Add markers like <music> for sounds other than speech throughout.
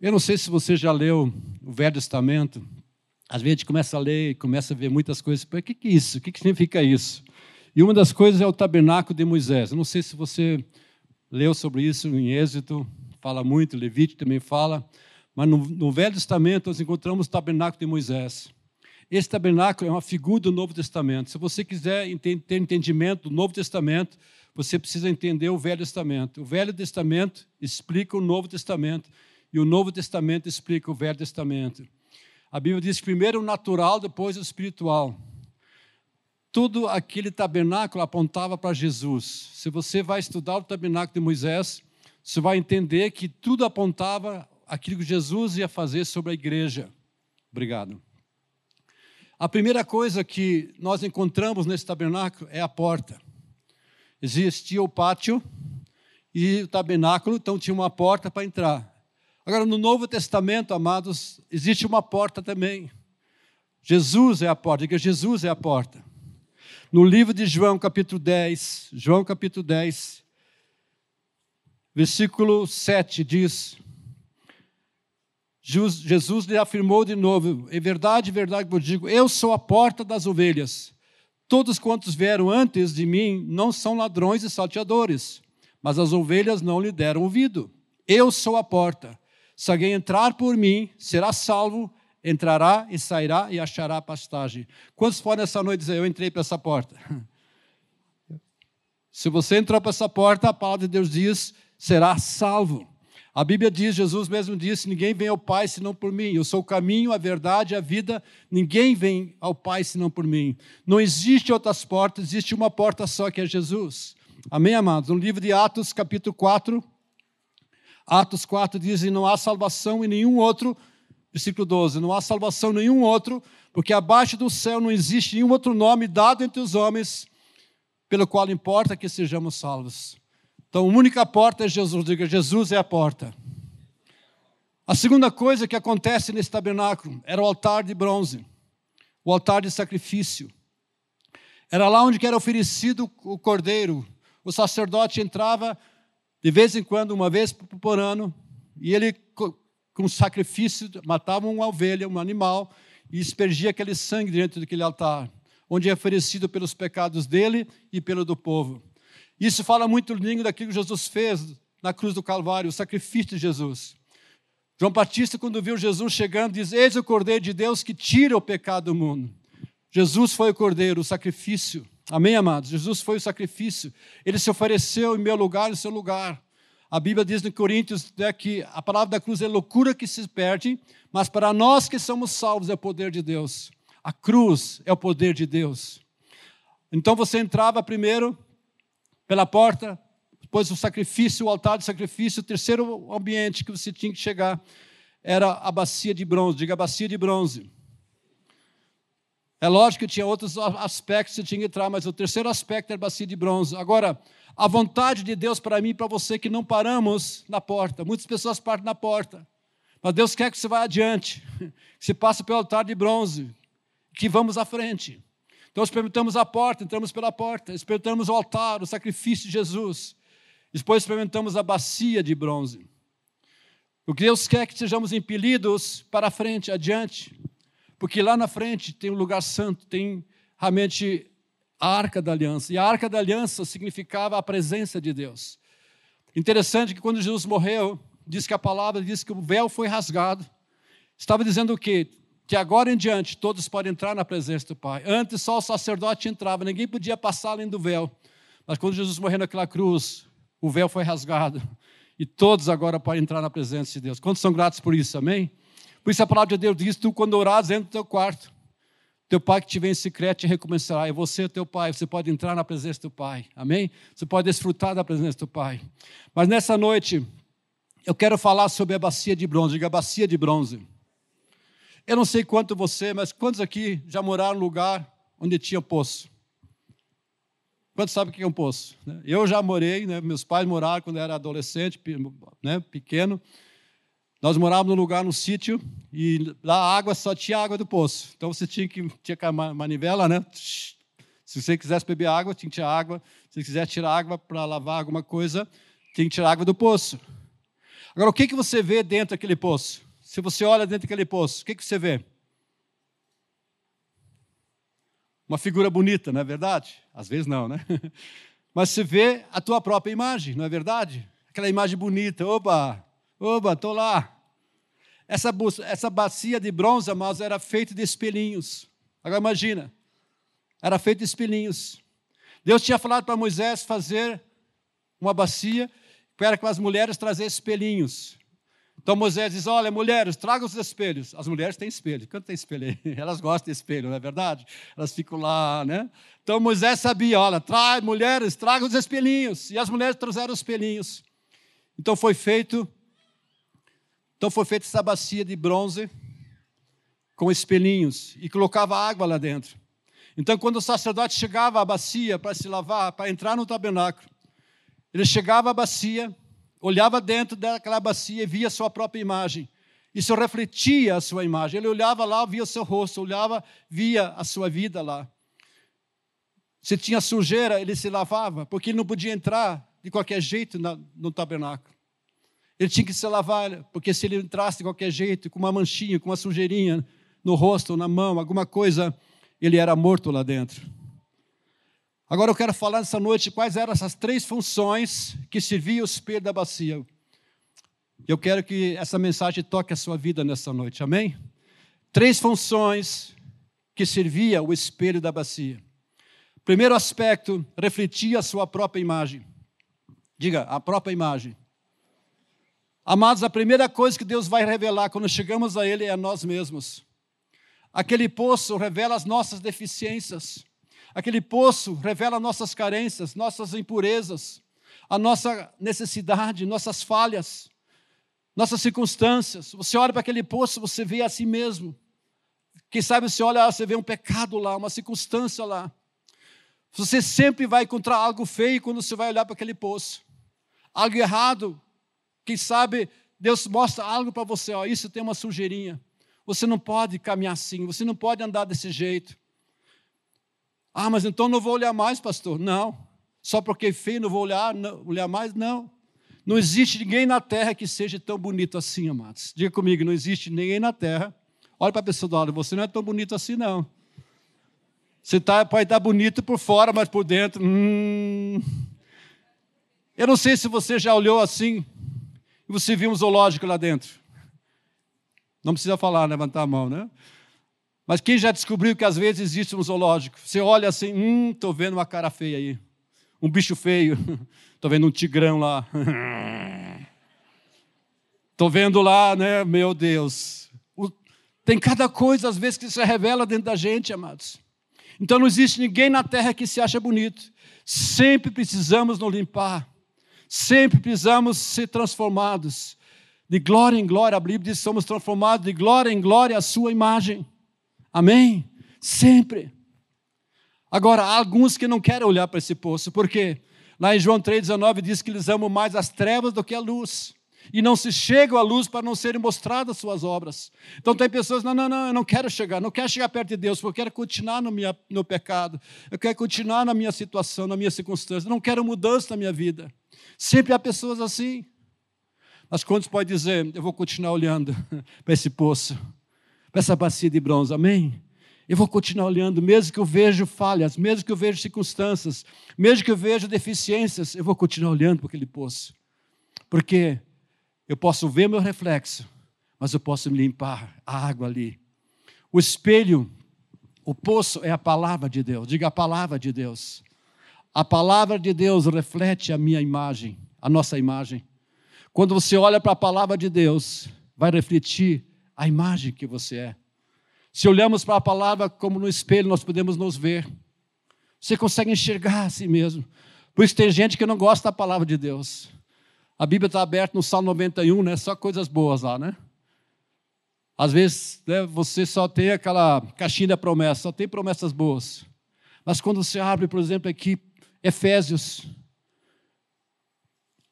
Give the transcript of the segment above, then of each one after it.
Eu não sei se você já leu o Velho Testamento. Às vezes a gente começa a ler e começa a ver muitas coisas. O que é isso? O que significa isso? E uma das coisas é o tabernáculo de Moisés. Eu não sei se você leu sobre isso em Êxodo, fala muito, Levite também fala. Mas no Velho Testamento nós encontramos o tabernáculo de Moisés. Esse tabernáculo é uma figura do Novo Testamento. Se você quiser ter entendimento do Novo Testamento, você precisa entender o Velho Testamento. O Velho Testamento explica o Novo Testamento e o Novo Testamento explica o Velho Testamento. A Bíblia diz primeiro o natural, depois o espiritual. Tudo aquele tabernáculo apontava para Jesus. Se você vai estudar o tabernáculo de Moisés, você vai entender que tudo apontava aquilo que Jesus ia fazer sobre a igreja. Obrigado. A primeira coisa que nós encontramos nesse tabernáculo é a porta. Existia o pátio e o tabernáculo, então tinha uma porta para entrar. Agora, no Novo Testamento, amados, existe uma porta também. Jesus é a porta, diga Jesus é a porta. No livro de João, capítulo 10, João capítulo 10, versículo 7 diz: Jesus lhe afirmou de novo: Em verdade, verdade vos digo, eu sou a porta das ovelhas. Todos quantos vieram antes de mim não são ladrões e salteadores, mas as ovelhas não lhe deram ouvido. Eu sou a porta. Se alguém entrar por mim, será salvo, entrará e sairá e achará pastagem. Quantos podem essa noite dizer, eu entrei para essa porta? <laughs> Se você entrou para essa porta, a palavra de Deus diz, será salvo. A Bíblia diz, Jesus mesmo disse: Ninguém vem ao Pai senão por mim. Eu sou o caminho, a verdade, a vida. Ninguém vem ao Pai senão por mim. Não existe outras portas, existe uma porta só que é Jesus. Amém, amados? No livro de Atos, capítulo 4, Atos 4 diz: não há salvação em nenhum outro. Versículo 12: Não há salvação em nenhum outro, porque abaixo do céu não existe nenhum outro nome dado entre os homens, pelo qual importa que sejamos salvos. Então, a única porta é Jesus. Diga: Jesus é a porta. A segunda coisa que acontece nesse tabernáculo era o altar de bronze, o altar de sacrifício. Era lá onde era oferecido o cordeiro. O sacerdote entrava de vez em quando, uma vez por ano, e ele, com sacrifício, matava uma ovelha, um animal, e aspergia aquele sangue dentro daquele altar, onde é oferecido pelos pecados dele e pelo do povo. Isso fala muito lindo daquilo que Jesus fez na cruz do Calvário, o sacrifício de Jesus. João Batista, quando viu Jesus chegando, diz: Eis o Cordeiro de Deus que tira o pecado do mundo. Jesus foi o Cordeiro, o sacrifício. Amém, amados? Jesus foi o sacrifício. Ele se ofereceu em meu lugar, em seu lugar. A Bíblia diz em Coríntios né, que a palavra da cruz é loucura que se perde, mas para nós que somos salvos é o poder de Deus. A cruz é o poder de Deus. Então você entrava primeiro pela porta, depois o sacrifício, o altar de sacrifício, o terceiro ambiente que você tinha que chegar era a bacia de bronze. Diga a bacia de bronze. É lógico que tinha outros aspectos que tinha que entrar, mas o terceiro aspecto era bacia de bronze. Agora, a vontade de Deus para mim e para você que não paramos na porta. Muitas pessoas partem na porta. Mas Deus quer que você vá adiante, <laughs> que você passe pelo altar de bronze, que vamos à frente. Então experimentamos a porta, entramos pela porta, experimentamos o altar, o sacrifício de Jesus. Depois experimentamos a bacia de bronze. O que Deus quer que sejamos impelidos para frente, adiante. Porque lá na frente tem um lugar santo, tem realmente a arca da aliança. E a arca da aliança significava a presença de Deus. Interessante que quando Jesus morreu, diz que a palavra diz que o véu foi rasgado. Estava dizendo o quê? Que agora em diante todos podem entrar na presença do Pai. Antes só o sacerdote entrava, ninguém podia passar além do véu. Mas quando Jesus morreu naquela cruz, o véu foi rasgado. E todos agora podem entrar na presença de Deus. Quantos são gratos por isso? Amém? Por isso a palavra de Deus diz: tu, quando orares, entra no teu quarto. Teu pai que te vem em secreto te recomeçará. É você, teu pai. Você pode entrar na presença do Pai. Amém? Você pode desfrutar da presença do Pai. Mas nessa noite, eu quero falar sobre a bacia de bronze. Diga, bacia de bronze. Eu não sei quanto você, mas quantos aqui já moraram em lugar onde tinha poço? Quantos sabem o que é um poço? Eu já morei, né? meus pais moraram quando eu era adolescente, né? pequeno. Nós morávamos num lugar, no sítio, e lá a água só tinha água do poço. Então você tinha que tinha que uma manivela, né? Se você quisesse beber água, tinha que tirar água. Se você quiser tirar água para lavar alguma coisa, tinha que tirar água do poço. Agora, o que, que você vê dentro daquele poço? Se você olha dentro daquele poço, o que, que você vê? Uma figura bonita, não é verdade? Às vezes não, né? <laughs> Mas você vê a tua própria imagem, não é verdade? Aquela imagem bonita, oba, oba, estou lá. Essa, essa bacia de bronze, amados, era feita de espelhinhos. Agora imagina, era feita de espelhinhos. Deus tinha falado para Moisés fazer uma bacia para que as mulheres trazessem espelhinhos. Então Moisés diz: Olha, mulheres, tragam os espelhos. As mulheres têm espelho. Quanto tem espelho aí? <laughs> Elas gostam de espelho, não é verdade? Elas ficam lá, né? Então Moisés sabia: Olha, traz, mulheres, tragam os espelhinhos. E as mulheres trouxeram os espelhinhos. Então foi feito. Então foi feita essa bacia de bronze com espelhinhos e colocava água lá dentro. Então, quando o sacerdote chegava à bacia para se lavar, para entrar no tabernáculo, ele chegava à bacia, olhava dentro daquela bacia e via a sua própria imagem. Isso refletia a sua imagem. Ele olhava lá, via o seu rosto, olhava, via a sua vida lá. Se tinha sujeira, ele se lavava, porque ele não podia entrar de qualquer jeito no tabernáculo. Ele tinha que se lavar, porque se ele entrasse de qualquer jeito, com uma manchinha, com uma sujeirinha no rosto, na mão, alguma coisa, ele era morto lá dentro. Agora eu quero falar nessa noite quais eram essas três funções que servia o espelho da bacia. Eu quero que essa mensagem toque a sua vida nessa noite, amém? Três funções que servia o espelho da bacia. Primeiro aspecto, refletia a sua própria imagem. Diga, a própria imagem. Amados, a primeira coisa que Deus vai revelar quando chegamos a Ele é a nós mesmos. Aquele poço revela as nossas deficiências. Aquele poço revela nossas carências, nossas impurezas, a nossa necessidade, nossas falhas, nossas circunstâncias. Você olha para aquele poço, você vê a si mesmo. Quem sabe você olha, você vê um pecado lá, uma circunstância lá. Você sempre vai encontrar algo feio quando você vai olhar para aquele poço. Algo errado. Quem sabe Deus mostra algo para você, ó, isso tem uma sujeirinha. Você não pode caminhar assim, você não pode andar desse jeito. Ah, mas então não vou olhar mais, pastor. Não. Só porque é feio não vou olhar, não, olhar mais? Não. Não existe ninguém na terra que seja tão bonito assim, amados. Diga comigo, não existe ninguém na terra. Olha para a pessoa do lado, você não é tão bonito assim, não. Você tá, pode estar bonito por fora, mas por dentro. Hum... Eu não sei se você já olhou assim e você viu um zoológico lá dentro. Não precisa falar, levantar a mão, né? Mas quem já descobriu que às vezes existe um zoológico? Você olha assim, hum, estou vendo uma cara feia aí. Um bicho feio. <laughs> Estou vendo um tigrão lá. <laughs> Estou vendo lá, né? Meu Deus. Tem cada coisa, às vezes, que se revela dentro da gente, amados. Então não existe ninguém na terra que se acha bonito. Sempre precisamos nos limpar. Sempre precisamos ser transformados. De glória em glória, a Bíblia diz que somos transformados de glória em glória à sua imagem. Amém? Sempre. Agora, há alguns que não querem olhar para esse poço, porque lá em João 3,19 diz que eles amam mais as trevas do que a luz. E não se chegam à luz para não serem mostradas suas obras. Então tem pessoas, não, não, não, eu não quero chegar, não quero chegar perto de Deus, porque eu quero continuar no no pecado, eu quero continuar na minha situação, na minha circunstância, eu não quero mudança na minha vida. Sempre há pessoas assim. Mas quantos pode dizer, eu vou continuar olhando <laughs> para esse poço? para essa bacia de bronze, amém? Eu vou continuar olhando, mesmo que eu veja falhas, mesmo que eu veja circunstâncias, mesmo que eu veja deficiências, eu vou continuar olhando para aquele poço. Porque eu posso ver meu reflexo, mas eu posso me limpar a água ali. O espelho, o poço é a palavra de Deus. Diga a palavra de Deus. A palavra de Deus reflete a minha imagem, a nossa imagem. Quando você olha para a palavra de Deus, vai refletir a imagem que você é. Se olhamos para a palavra como no espelho, nós podemos nos ver. Você consegue enxergar a si mesmo. Por isso tem gente que não gosta da palavra de Deus. A Bíblia está aberta no Salmo 91, né? Só coisas boas lá, né? Às vezes né, você só tem aquela caixinha da promessa, só tem promessas boas. Mas quando você abre, por exemplo, aqui, Efésios,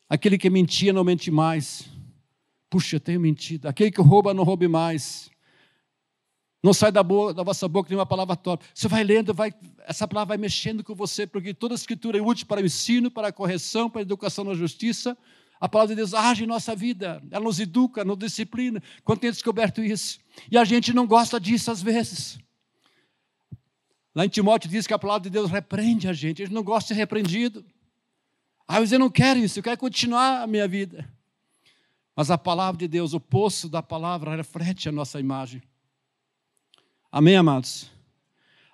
aquele que mentia não mente mais. Puxa, eu tenho mentido. Aquele que rouba, não roube mais. Não sai da, boa, da vossa boca nenhuma palavra torta. Você vai lendo, vai, essa palavra vai mexendo com você, porque toda a escritura é útil para o ensino, para a correção, para a educação na justiça, A palavra de Deus age em nossa vida, ela nos educa, nos disciplina. Quando tem descoberto isso. E a gente não gosta disso às vezes. Lá em Timóteo diz que a palavra de Deus repreende a gente, a gente não gosta de ser repreendido. Ah, mas eu não quero isso, eu quero continuar a minha vida. Mas a palavra de Deus, o poço da palavra, reflete a nossa imagem. Amém, amados?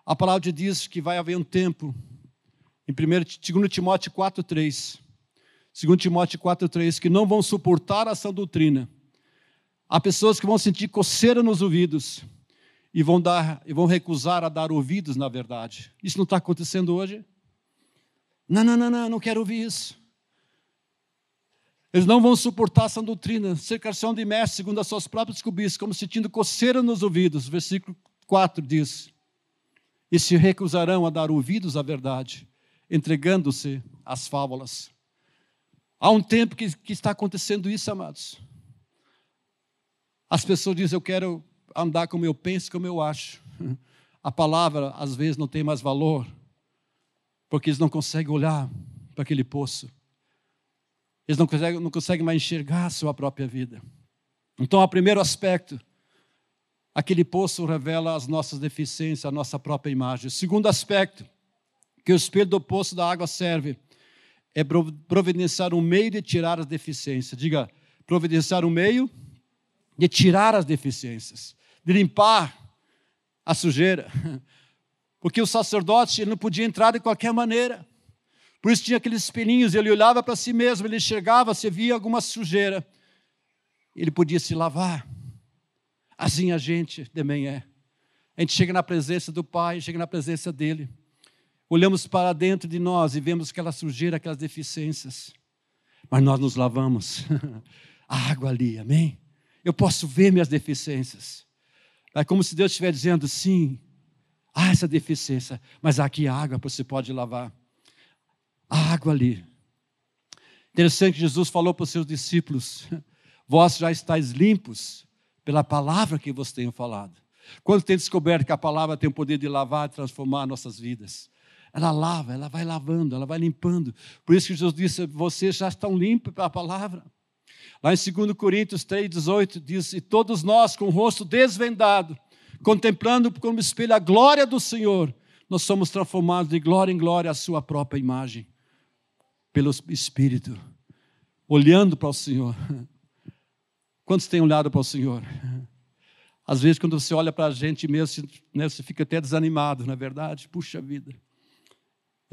A palavra diz que vai haver um tempo, em 2 Timóteo 4,3, 2 Timóteo 4,3, que não vão suportar essa doutrina. Há pessoas que vão sentir coceira nos ouvidos e vão, dar, e vão recusar a dar ouvidos, na verdade. Isso não está acontecendo hoje? Não, não, não, não, não quero ouvir isso. Eles não vão suportar essa doutrina, cercação de mestre, segundo as suas próprias cobiças, como sentindo coceira nos ouvidos. Versículo 4 diz: E se recusarão a dar ouvidos à verdade, entregando-se às fábulas. Há um tempo que, que está acontecendo isso, amados. As pessoas dizem: Eu quero andar como eu penso, como eu acho. A palavra, às vezes, não tem mais valor, porque eles não conseguem olhar para aquele poço. Eles não conseguem, não conseguem mais enxergar a sua própria vida. Então, o primeiro aspecto aquele poço revela as nossas deficiências, a nossa própria imagem. O segundo aspecto que o espelho do poço da água serve é providenciar um meio de tirar as deficiências. Diga, providenciar um meio de tirar as deficiências, de limpar a sujeira. <laughs> Porque o sacerdote não podia entrar de qualquer maneira. Por isso tinha aqueles espelhinhos, ele olhava para si mesmo, ele enxergava, se via alguma sujeira, ele podia se lavar. Assim a gente também é. A gente chega na presença do Pai, chega na presença dEle. Olhamos para dentro de nós e vemos aquela sujeira, aquelas deficiências. Mas nós nos lavamos. <laughs> a água ali, amém? Eu posso ver minhas deficiências. É como se Deus estivesse dizendo: sim, há essa deficiência, mas aqui a água você pode lavar. A água ali. Interessante que Jesus falou para os seus discípulos: <laughs> Vós já estáis limpos pela palavra que vos tenho falado. Quando tem descoberto que a palavra tem o poder de lavar e transformar nossas vidas, ela lava, ela vai lavando, ela vai limpando. Por isso que Jesus disse: vocês já estão limpos pela palavra. Lá em 2 Coríntios 3,18 diz: E todos nós, com o rosto desvendado, contemplando como espelho a glória do Senhor, nós somos transformados de glória em glória à Sua própria imagem, pelo Espírito, olhando para o Senhor. <laughs> Quantos têm olhado para o Senhor? Às vezes, quando você olha para a gente mesmo, você fica até desanimado, não é verdade? Puxa vida,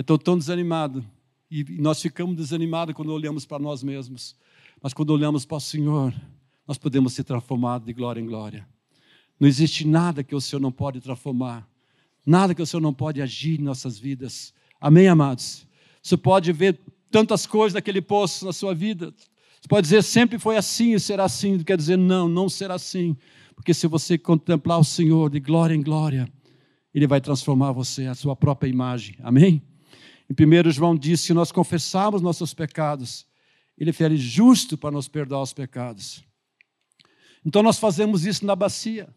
eu estou tão desanimado. E nós ficamos desanimados quando olhamos para nós mesmos. Mas quando olhamos para o Senhor, nós podemos ser transformados de glória em glória. Não existe nada que o Senhor não pode transformar. Nada que o Senhor não pode agir em nossas vidas. Amém, amados? Você pode ver tantas coisas naquele poço na sua vida, você pode dizer sempre foi assim e será assim. Quer dizer, não, não será assim. Porque se você contemplar o Senhor de glória em glória, Ele vai transformar você, a sua própria imagem. Amém? Em 1 João diz: se nós confessarmos nossos pecados, Ele fere justo para nos perdoar os pecados. Então nós fazemos isso na bacia.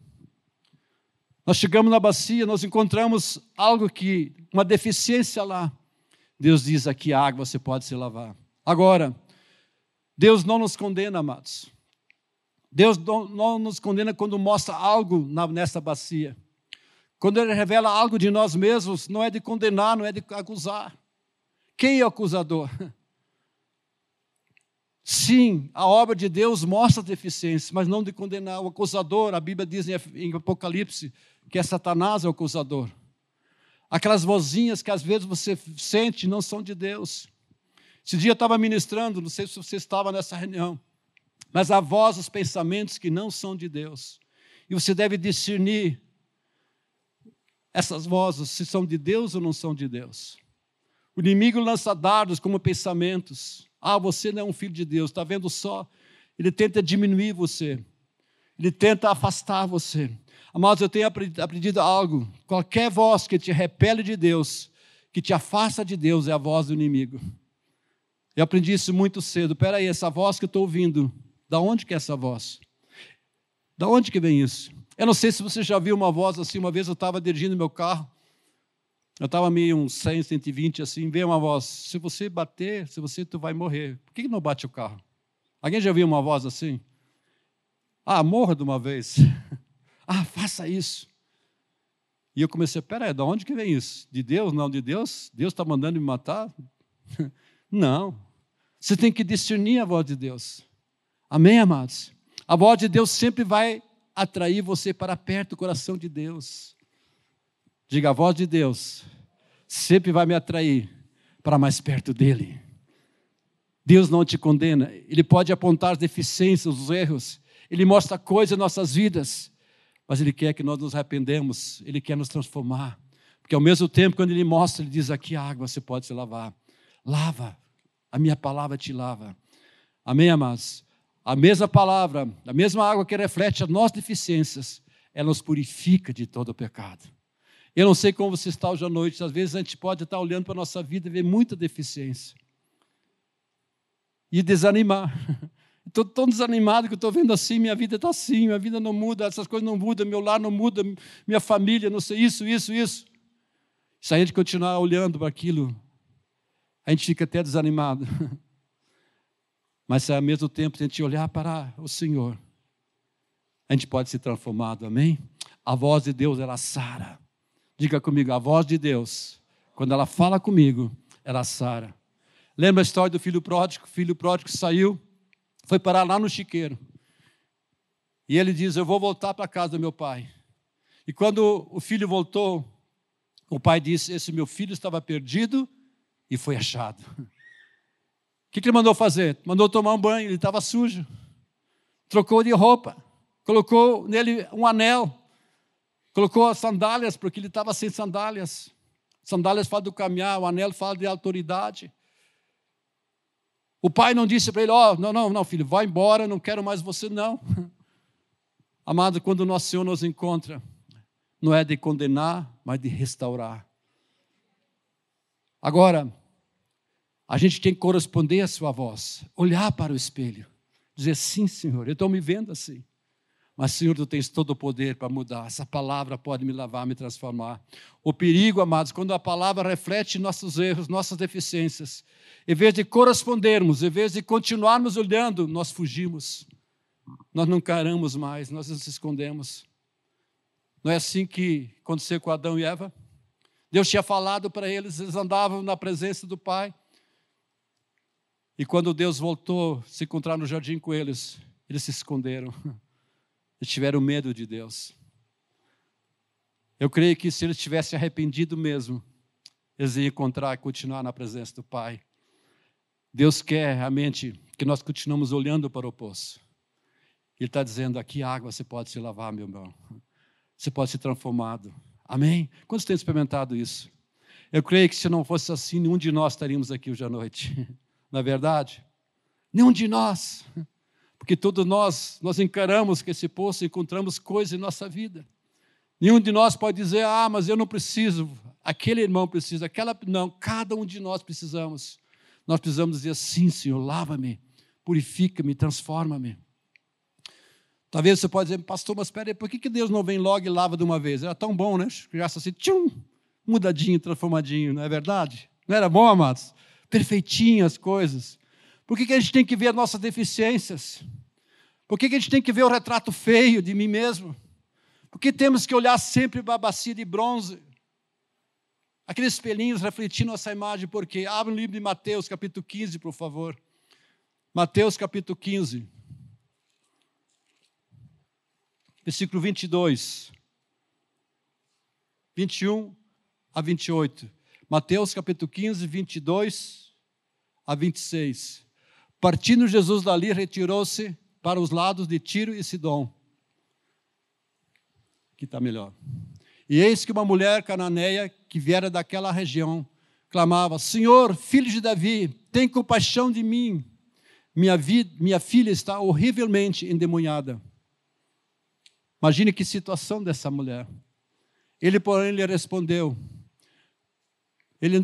Nós chegamos na bacia, nós encontramos algo que, uma deficiência lá. Deus diz aqui: a água você pode se lavar. Agora, Deus não nos condena, amados. Deus não, nos condena quando mostra algo nessa bacia. Quando Ele revela algo de nós mesmos, não é de condenar, não é de acusar. Quem é o acusador? Sim, a obra de Deus mostra deficiências, mas não de condenar. O acusador, a Bíblia diz em Apocalipse que é Satanás o acusador. Aquelas vozinhas que às vezes você sente não são de Deus. Esse dia eu estava ministrando, não sei se você estava nessa reunião, mas a voz, os pensamentos que não são de Deus. E você deve discernir essas vozes, se são de Deus ou não são de Deus. O inimigo lança dardos como pensamentos. Ah, você não é um filho de Deus, está vendo só? Ele tenta diminuir você, ele tenta afastar você. Amados, eu tenho aprendido algo: qualquer voz que te repele de Deus, que te afasta de Deus, é a voz do inimigo. Eu aprendi isso muito cedo. Peraí, essa voz que eu estou ouvindo, da onde que é essa voz? Da onde que vem isso? Eu não sei se você já viu uma voz assim. Uma vez eu estava dirigindo meu carro, eu estava meio uns 100, 120 assim, veio uma voz: se você bater, se você tu vai morrer. Por que não bate o carro? Alguém já viu uma voz assim? Ah, morra de uma vez. <laughs> ah, faça isso. E eu comecei, peraí, de onde que vem isso? De Deus? Não, de Deus? Deus está mandando me matar? <laughs> não. Você tem que discernir a voz de Deus. Amém, amados? A voz de Deus sempre vai atrair você para perto do coração de Deus. Diga, a voz de Deus sempre vai me atrair para mais perto dele. Deus não te condena, Ele pode apontar as deficiências, os erros, Ele mostra coisas em nossas vidas, mas Ele quer que nós nos arrependemos, Ele quer nos transformar, porque ao mesmo tempo, quando Ele mostra, Ele diz: aqui a água você pode se lavar, lava, a minha palavra te lava. Amém, amados? A mesma palavra, a mesma água que reflete as nossas deficiências, ela nos purifica de todo o pecado. Eu não sei como você está hoje à noite, às vezes a gente pode estar olhando para a nossa vida e ver muita deficiência e desanimar. <laughs> Estou tão desanimado que estou vendo assim, minha vida está assim, minha vida não muda, essas coisas não mudam, meu lar não muda, minha família, não sei, isso, isso, isso. Se a gente continuar olhando para aquilo, a gente fica até desanimado. <laughs> Mas se ao mesmo tempo a gente olhar para o Senhor, a gente pode ser transformado, amém? A voz de Deus, ela sara. Diga comigo, a voz de Deus, quando ela fala comigo, ela sara. Lembra a história do filho pródigo? O filho pródigo saiu, foi parar lá no chiqueiro. E ele diz: Eu vou voltar para a casa do meu pai. E quando o filho voltou, o pai disse: Esse meu filho estava perdido e foi achado. <laughs> O que, que ele mandou fazer? Mandou tomar um banho, ele estava sujo. Trocou de roupa, colocou nele um anel, colocou as sandálias, porque ele estava sem sandálias. Sandálias fala do caminhar, o anel fala de autoridade. O pai não disse para ele: Ó, oh, não, não, não, filho, vai embora, não quero mais você, não. <laughs> Amado, quando o nosso Senhor nos encontra, não é de condenar, mas de restaurar. Agora, a gente tem que corresponder à sua voz, olhar para o espelho, dizer: sim, Senhor, eu estou me vendo assim. Mas, Senhor, tu tens todo o poder para mudar. Essa palavra pode me lavar, me transformar. O perigo, amados, quando a palavra reflete nossos erros, nossas deficiências, em vez de correspondermos, em vez de continuarmos olhando, nós fugimos. Nós não caramos mais, nós nos escondemos. Não é assim que aconteceu com Adão e Eva? Deus tinha falado para eles, eles andavam na presença do Pai. E quando Deus voltou se encontrar no jardim com eles, eles se esconderam. Eles tiveram medo de Deus. Eu creio que se eles tivessem arrependido mesmo, eles iam encontrar e continuar na presença do Pai. Deus quer realmente que nós continuemos olhando para o poço. Ele está dizendo: aqui água você pode se lavar, meu irmão. Você pode ser transformado. Amém? Quantos têm experimentado isso? Eu creio que se não fosse assim, nenhum de nós estaríamos aqui hoje à noite. <laughs> Na é verdade? Nenhum de nós. Porque todos nós, nós encaramos que esse poço, encontramos coisas em nossa vida. Nenhum de nós pode dizer, ah, mas eu não preciso, aquele irmão precisa, aquela. Não, cada um de nós precisamos. Nós precisamos dizer, sim, Senhor, lava-me, purifica-me, transforma-me. Talvez você pode dizer, pastor, mas espera aí, por que, que Deus não vem logo e lava de uma vez? Era tão bom, né? Já assim, tchum, mudadinho, transformadinho, não é verdade? Não era bom, amados? Perfeitinho as coisas. Por que, que a gente tem que ver as nossas deficiências? Por que, que a gente tem que ver o retrato feio de mim mesmo? Por que temos que olhar sempre para a bacia de bronze? Aqueles espelhinhos refletindo essa imagem, porque abre o livro de Mateus, capítulo 15, por favor. Mateus, capítulo 15. Versículo 22. 21 a 28. Mateus, capítulo 15, 22 a 26. Partindo Jesus dali, retirou-se para os lados de Tiro e Sidom. Que está melhor. E eis que uma mulher cananeia que viera daquela região clamava: Senhor, filho de Davi, tem compaixão de mim. Minha, vida, minha filha está horrivelmente endemoniada. Imagine que situação dessa mulher. Ele, porém, lhe respondeu. Ele,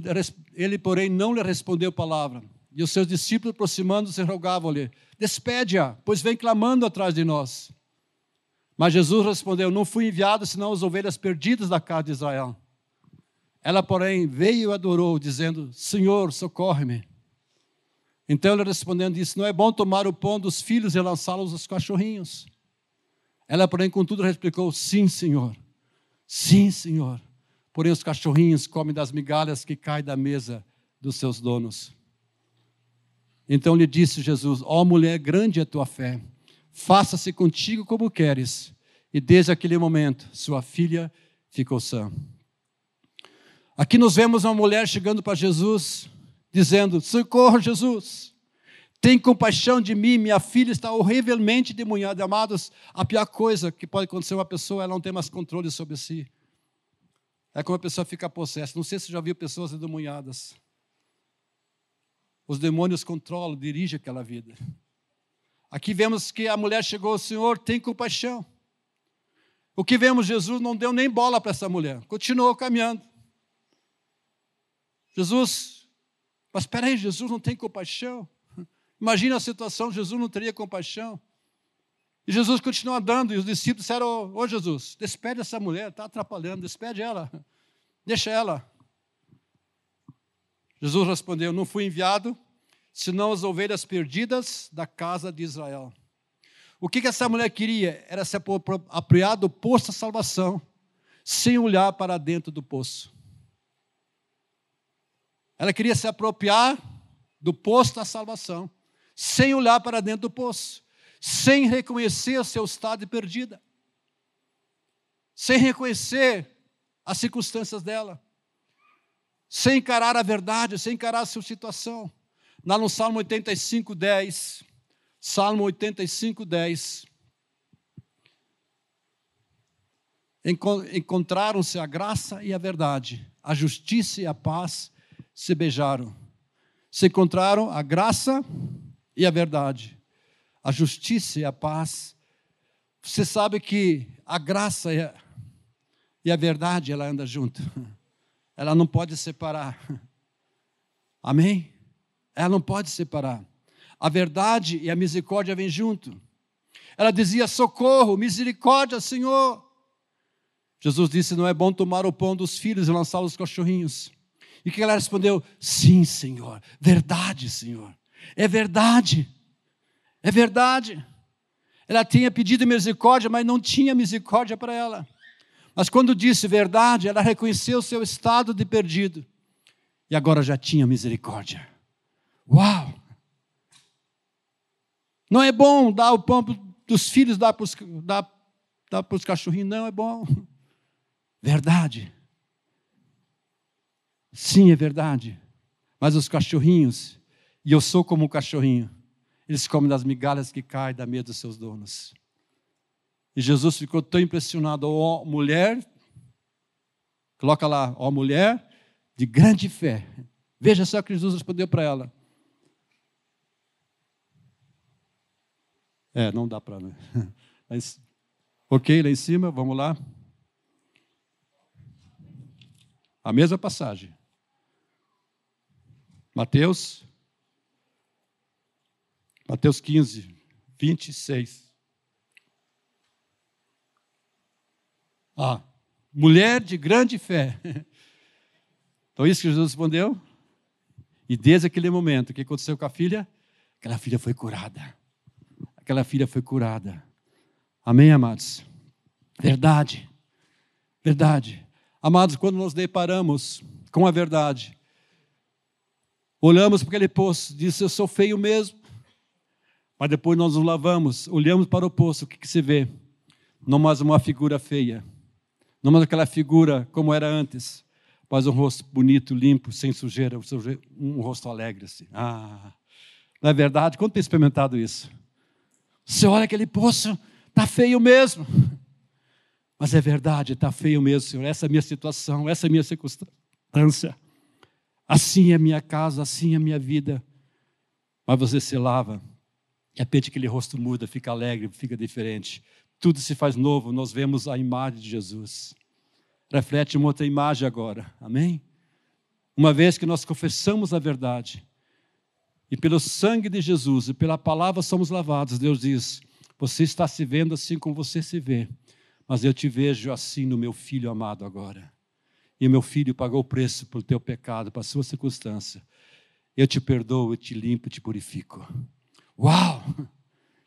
ele porém, não lhe respondeu palavra. E os seus discípulos, aproximando-se, rogavam-lhe: Despede-a, pois vem clamando atrás de nós. Mas Jesus respondeu: Não fui enviado senão as ovelhas perdidas da casa de Israel. Ela, porém, veio e adorou, dizendo: Senhor, socorre-me. Então ele respondendo disse: Não é bom tomar o pão dos filhos e lançá-los aos cachorrinhos. Ela, porém, contudo, replicou: Sim, senhor. Sim, senhor. Porém, os cachorrinhos comem das migalhas que caem da mesa dos seus donos. Então lhe disse Jesus: Ó oh, mulher, grande é a tua fé, faça-se contigo como queres. E desde aquele momento, sua filha ficou sã. Aqui nos vemos uma mulher chegando para Jesus, dizendo: Socorro, Jesus, tem compaixão de mim, minha filha está horrivelmente demoniada. Amados, a pior coisa que pode acontecer a uma pessoa, ela não tem mais controle sobre si. É como a pessoa fica possessa. Não sei se você já viu pessoas endemoniadas. Os demônios controlam, dirigem aquela vida. Aqui vemos que a mulher chegou ao Senhor, tem compaixão. O que vemos, Jesus não deu nem bola para essa mulher, continuou caminhando. Jesus, mas espera aí, Jesus não tem compaixão. Imagina a situação, Jesus não teria compaixão. E Jesus continuou andando, e os discípulos disseram: Ô oh, Jesus, despede essa mulher, está atrapalhando, despede ela, deixa ela. Jesus respondeu: Não fui enviado, senão as ovelhas perdidas da casa de Israel. O que, essa mulher queria? Era se apropriar do poço da salvação, sem olhar para dentro do poço. Ela queria se apropriar do poço da salvação, sem olhar para dentro do poço, sem reconhecer o seu estado de perdida, sem reconhecer as circunstâncias dela, sem encarar a verdade, sem encarar a sua situação. Lá no Salmo 85, 10, Salmo 85, 10. Encontraram-se a graça e a verdade, a justiça e a paz se beijaram. Se encontraram a graça e a verdade, a justiça e a paz. Você sabe que a graça e a, verdade ela anda junto. <laughs> Ela não pode separar. <laughs> Amém? Ela não pode separar. A verdade e a misericórdia vêm junto. Ela dizia: socorro, misericórdia, Senhor. Jesus disse: não é bom tomar o pão dos filhos e lançá-los aos cachorrinhos. E que ela respondeu: Sim, Senhor, verdade, Senhor, é verdade, é verdade. Ela tinha pedido misericórdia, mas não tinha misericórdia para ela. Mas quando disse verdade, ela reconheceu o seu estado de perdido e agora já tinha misericórdia. Uau! Não é bom dar o pão dos filhos, dar para os, dar, dar cachorrinhos, não é bom. Verdade. Sim, é verdade. Mas os cachorrinhos, e eu sou como um cachorrinho, eles comem das migalhas que caem da mesa dos seus donos. E Jesus ficou tão impressionado, ó mulher, coloca lá, ó mulher de grande fé. Veja só que Jesus respondeu para ela. É, não dá para. Né? <laughs> Ok, lá em cima, vamos lá. A mesma passagem. Mateus, Mateus 15, 26. Mulher de grande fé. <laughs> Então, isso que Jesus respondeu. E desde aquele momento, o que aconteceu com a filha? Aquela filha foi curada. Aquela filha foi curada. Amém, amados? Verdade. Verdade. Amados, quando nos deparamos com a verdade, Olhamos para aquele poço, disse: Eu sou feio mesmo. Mas depois nós nos lavamos, olhamos para o poço, o que, que se vê? Não mais uma figura feia, não mais aquela figura como era antes, mas um rosto bonito, limpo, sem sujeira, um rosto alegre. Assim. Ah, não é verdade? Quando tem experimentado isso? Você olha aquele poço, está feio mesmo. Mas é verdade, está feio mesmo, Senhor. Essa é a minha situação, essa é a minha circunstância. Assim é a minha casa, assim é a minha vida. Mas você se lava, de repente aquele rosto muda, fica alegre, fica diferente. Tudo se faz novo, nós vemos a imagem de Jesus. Reflete uma outra imagem agora, amém? Uma vez que nós confessamos a verdade, e pelo sangue de Jesus e pela palavra somos lavados, Deus diz: Você está se vendo assim como você se vê, mas eu te vejo assim no meu filho amado agora e meu filho pagou o preço pelo teu pecado, para a sua circunstância. eu te perdoo, eu te limpo, te purifico. Uau! <laughs>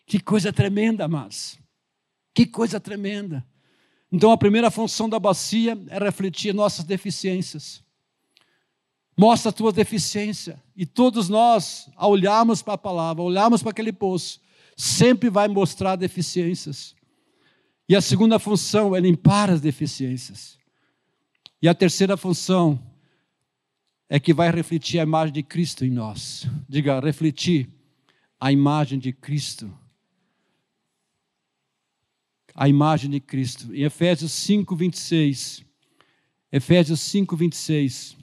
Que coisa tremenda, amados. Que coisa tremenda. Então, a primeira função da bacia é refletir nossas deficiências. Mostra a tua deficiência. E todos nós, ao olharmos para a palavra, olharmos para aquele poço, sempre vai mostrar deficiências. E a segunda função é limpar as deficiências. E a terceira função é que vai refletir a imagem de Cristo em nós. Diga, refletir a imagem de Cristo. A imagem de Cristo. Em Efésios 5, 26. Efésios 5, 26.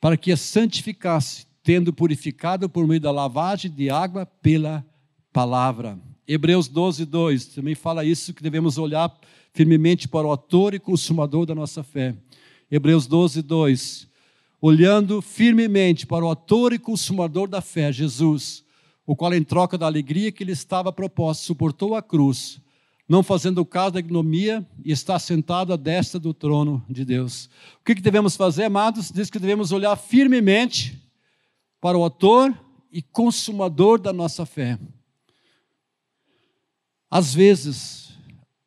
Para que a santificasse, tendo purificado por meio da lavagem de água pela palavra. Hebreus 12, 2 também fala isso, que devemos olhar firmemente para o autor e consumador da nossa fé. Hebreus 12, 2. Olhando firmemente para o autor e consumador da fé, Jesus, o qual, em troca da alegria que lhe estava proposta, suportou a cruz, não fazendo caso da ignomia, e está sentado à destra do trono de Deus. O que, devemos fazer, amados? Diz que devemos olhar firmemente para o autor e consumador da nossa fé. Às vezes,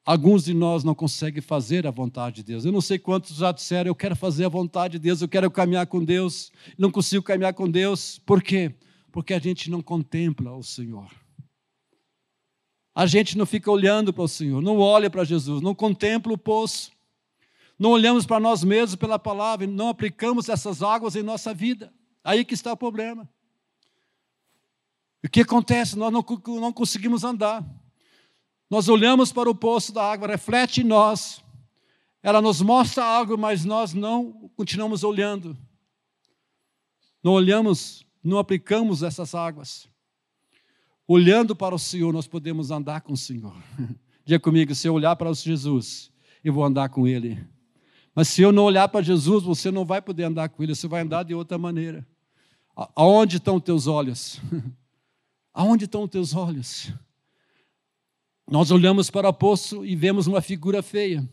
Alguns de nós não conseguem fazer a vontade de Deus. Eu não sei quantos já disseram, eu quero fazer a vontade de Deus, eu quero caminhar com Deus, não consigo caminhar com Deus. Por quê? A gente não contempla o Senhor. A gente não fica olhando para o Senhor, não olha para Jesus, não contempla o poço, não olhamos para nós mesmos pela palavra, não aplicamos essas águas em nossa vida. Aí que está o problema. O que acontece? Nós não, não conseguimos andar. Nós olhamos para o poço da água, reflete em nós, ela nos mostra algo, mas nós não continuamos olhando. Não olhamos, não aplicamos essas águas. Olhando para o Senhor, nós podemos andar com o Senhor. <laughs> Diga comigo, se eu olhar para Jesus, eu vou andar com Ele. Mas se eu não olhar para Jesus, você não vai poder andar com Ele, você vai andar de outra maneira. Aonde estão os teus olhos? <laughs> Aonde estão os teus olhos? Nós olhamos para o poço e vemos uma figura feia.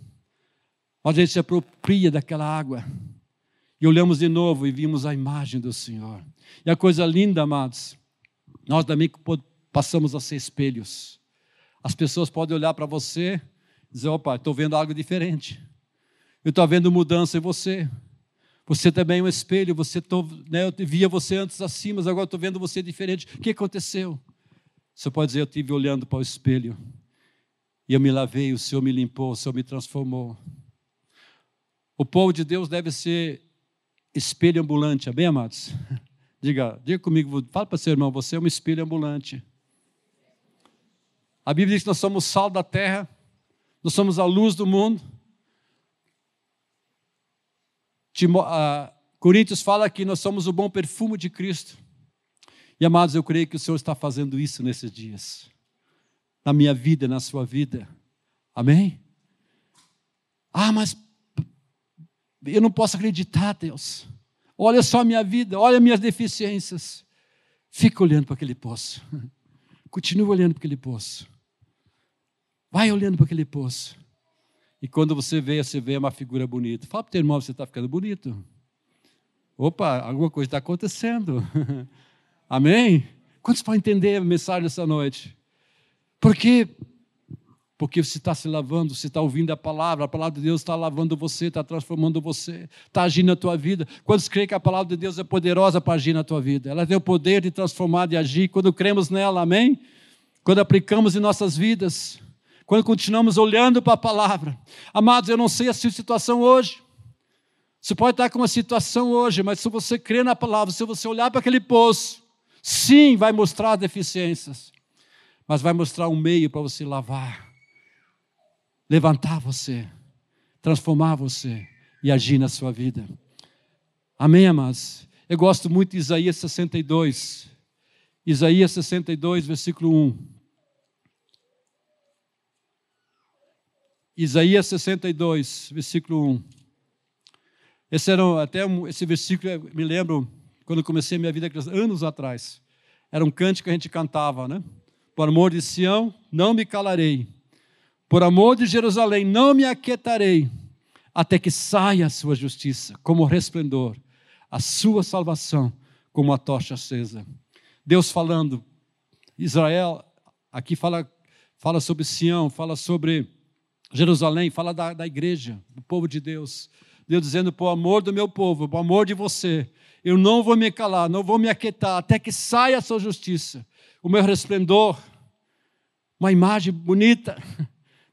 A gente se apropria daquela água. E olhamos de novo e vimos a imagem do Senhor. E a coisa linda, amados, nós também passamos a ser espelhos. As pessoas podem olhar para você e dizer: opa, estou vendo algo diferente. Eu estou vendo mudança em você. Você também é um espelho. Você tô, né, eu via você antes assim, mas agora estou vendo você diferente. O que aconteceu? Você pode dizer: eu estive olhando para o espelho e eu me lavei, o Senhor me limpou, o Senhor me transformou. O povo de Deus deve ser espelho ambulante, amém, amados? <laughs> Diga, diga comigo, fala para seu irmão, você é um espelho ambulante. A Bíblia diz que nós somos sal da terra, nós somos a luz do mundo. Timo, uh, Coríntios fala que nós somos o bom perfume de Cristo. E amados, eu creio que o Senhor está fazendo isso nesses dias na minha vida, na sua vida. Amém? Ah, mas eu não posso acreditar, Deus. Olha só a minha vida, olha minhas deficiências. Fica olhando para aquele poço. <laughs> Continua olhando para aquele poço. Vai olhando para aquele poço. E quando você vê, você vê uma figura bonita. Fala para o teu irmão, você está ficando bonito. Opa, alguma coisa está acontecendo. <laughs> Amém? Quantos podem entender a mensagem dessa noite? Por quê? Porque você está se lavando, você está ouvindo a palavra, a palavra de Deus está lavando você, está transformando você, está agindo na tua vida. Quantos creem que a palavra de Deus é poderosa para agir na tua vida? Ela tem o poder de transformar, de agir. Quando cremos nela, amém? Quando aplicamos em nossas vidas, quando continuamos olhando para a palavra. Amados, eu não sei a sua situação hoje. Você pode estar com uma situação hoje, mas se você crer na palavra, se você olhar para aquele poço, sim, vai mostrar deficiências mas vai mostrar um meio para você lavar, levantar você, transformar você e agir na sua vida. Amém, amados? Eu gosto muito de Isaías 62. Isaías 62, versículo 1. Isaías 62, versículo 1. Esse era até esse versículo me lembro quando comecei minha vida anos atrás. Era um cântico que a gente cantava, né? Por amor de Sião, não me calarei. Por amor de Jerusalém, não me aquietarei, até que saia a sua justiça como resplendor a sua salvação como uma tocha acesa. Deus falando, Israel, aqui fala, fala sobre Sião, fala sobre Jerusalém, fala da, da igreja, do povo de Deus. Deus dizendo, por amor do meu povo, por amor de você, eu não vou me calar, não vou me aquietar, até que saia a sua justiça, o meu resplendor, uma imagem bonita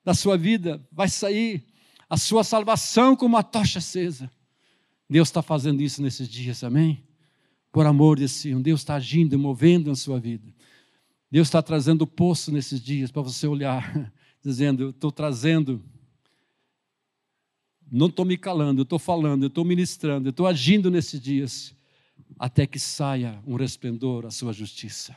da sua vida, vai sair a sua salvação como uma tocha acesa. Deus está fazendo isso nesses dias, amém? Por amor de si, Deus está agindo, movendo na sua vida. Deus está trazendo o poço nesses dias para você olhar, <laughs> dizendo: Eu estou trazendo, não estou me calando, eu estou falando, eu estou ministrando, eu estou agindo nesses dias, até que saia um resplendor a sua justiça.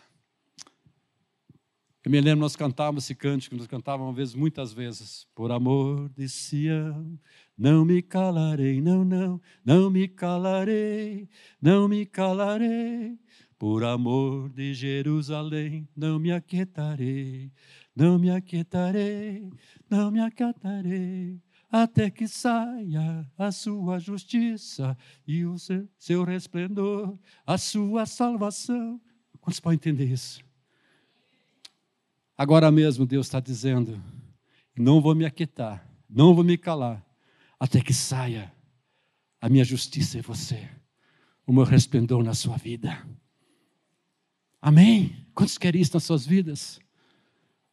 Eu me lembro, nós cantávamos esse cântico, nós cantávamos vezes, muitas vezes. Por amor de Sião, não me calarei, não, não, não me calarei, não me calarei. Por amor de Jerusalém, não me aquietarei, não me aquietarei, não me aquietarei, até que saia a sua justiça e o seu, seu resplendor, a sua salvação. Quantos podem entender isso? Agora mesmo Deus está dizendo: não vou me aquietar, não vou me calar, até que saia a minha justiça em você, o meu resplendor na sua vida. Amém? Quantos querem isso nas suas vidas?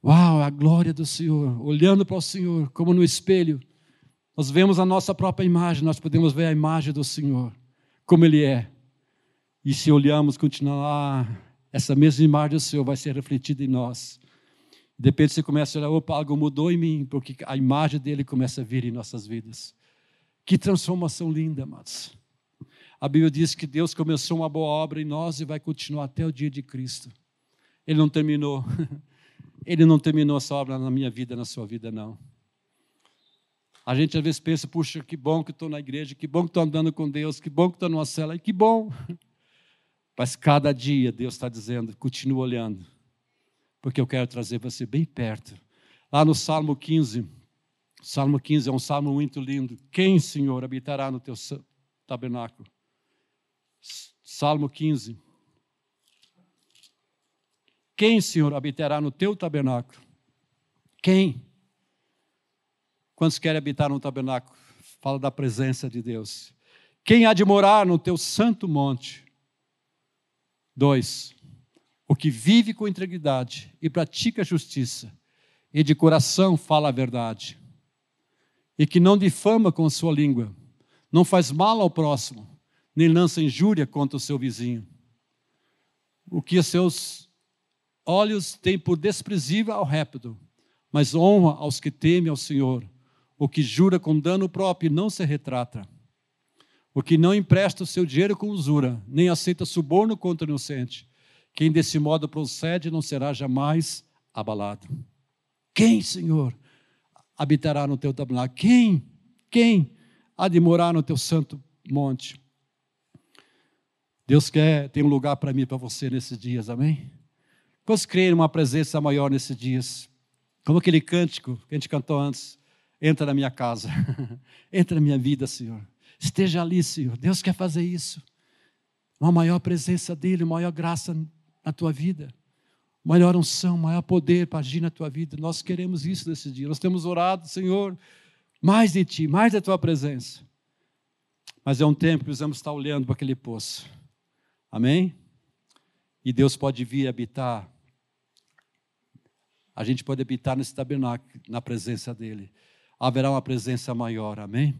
Uau, a glória do Senhor, olhando para o Senhor como no espelho, nós vemos a nossa própria imagem, nós podemos ver a imagem do Senhor, como Ele é. E se olhamos, continuar, essa mesma imagem do Senhor vai ser refletida em nós. De repente você começa a olhar, opa, algo mudou em mim, porque a imagem dele começa a vir em nossas vidas. Que transformação linda, amados. A Bíblia diz que Deus começou uma boa obra em nós e vai continuar até o dia de Cristo. Ele não terminou. <laughs> Ele não terminou essa obra na minha vida, na sua vida, não. A gente às vezes pensa, puxa, que bom que estou na igreja, que bom que estou andando com Deus, que bom que estou numa cela, e que bom. <laughs> Mas cada dia Deus está dizendo, continua olhando porque eu quero trazer você bem perto. Lá no Salmo 15, Salmo 15 é um salmo muito lindo. Quem, Senhor, habitará no teu tabernáculo? Salmo 15. Quem, Senhor, habitará no teu tabernáculo? Quem? Quantos querem habitar no tabernáculo? Fala da presença de Deus. Quem há de morar no teu santo monte? Dois o que vive com integridade e pratica justiça, e de coração fala a verdade, e que não difama com a sua língua, não faz mal ao próximo, nem lança injúria contra o seu vizinho. O que os seus olhos têm por desprezível ao répido, mas honra aos que temem ao Senhor. O que jura com dano próprio não se retrata. O que não empresta o seu dinheiro com usura, nem aceita suborno contra o inocente quem desse modo procede não será jamais abalado. Quem, Senhor, habitará no teu tabernáculo? Quem? Quem há de morar no teu santo monte? Deus quer, tem um lugar para mim e para você nesses dias, amém? Quantos creem uma presença maior nesses dias? Como aquele cântico que a gente cantou antes. Entra na minha casa, <laughs> entra na minha vida, Senhor. Esteja ali, Senhor. Deus quer fazer isso. Uma maior presença dEle, uma maior graça na tua vida. Maior unção, maior poder para agir na tua vida. Nós queremos isso nesse dia. Nós temos orado, Senhor, mais de Ti, mais da Tua presença. Mas é um tempo que precisamos estar olhando para aquele poço. Amém? E Deus pode vir habitar. A gente pode habitar nesse tabernáculo, na presença dEle. Haverá uma presença maior, amém?